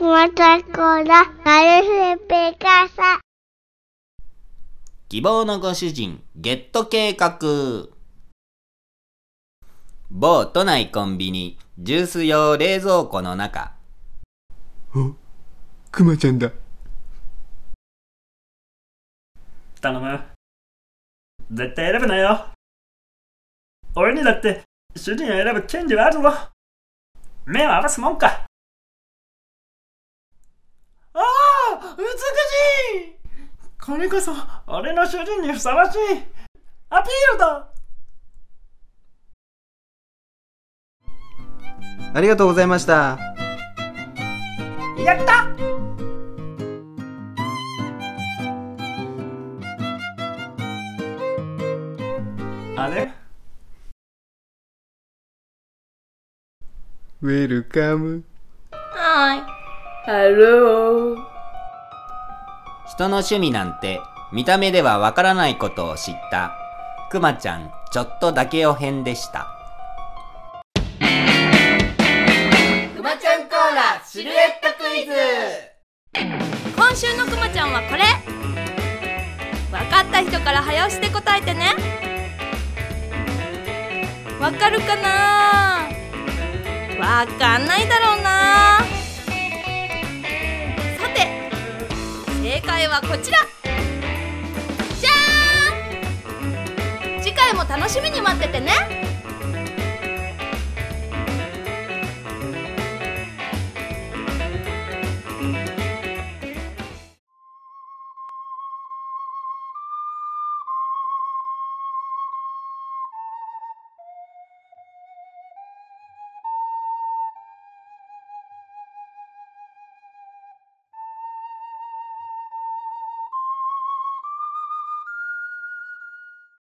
ら、なるふぺかさ。希望のご主人、ゲット計画。某都内コンビニ、ジュース用冷蔵庫の中。お、クマちゃんだ。頼む。絶対選ぶなよ。俺にだって、主人を選ぶ権利はあるぞ。目を合わすもんか。ああ美しいこれこそ、俺の主人にふさわしいアピールだありがとうございました。やったあれ？ Welcome。はい。 Hello。人の趣味なんて見た目ではわからないことを知った。くまちゃんちょっとだけお編でした。くまちゃんコーラシルエットクイズ。今週のくまちゃんはこれ。わかった人から早押しで答えてね。わかるかな？わかんないだろうな正解はこちら。じゃーん！次回も楽しみに待っててね。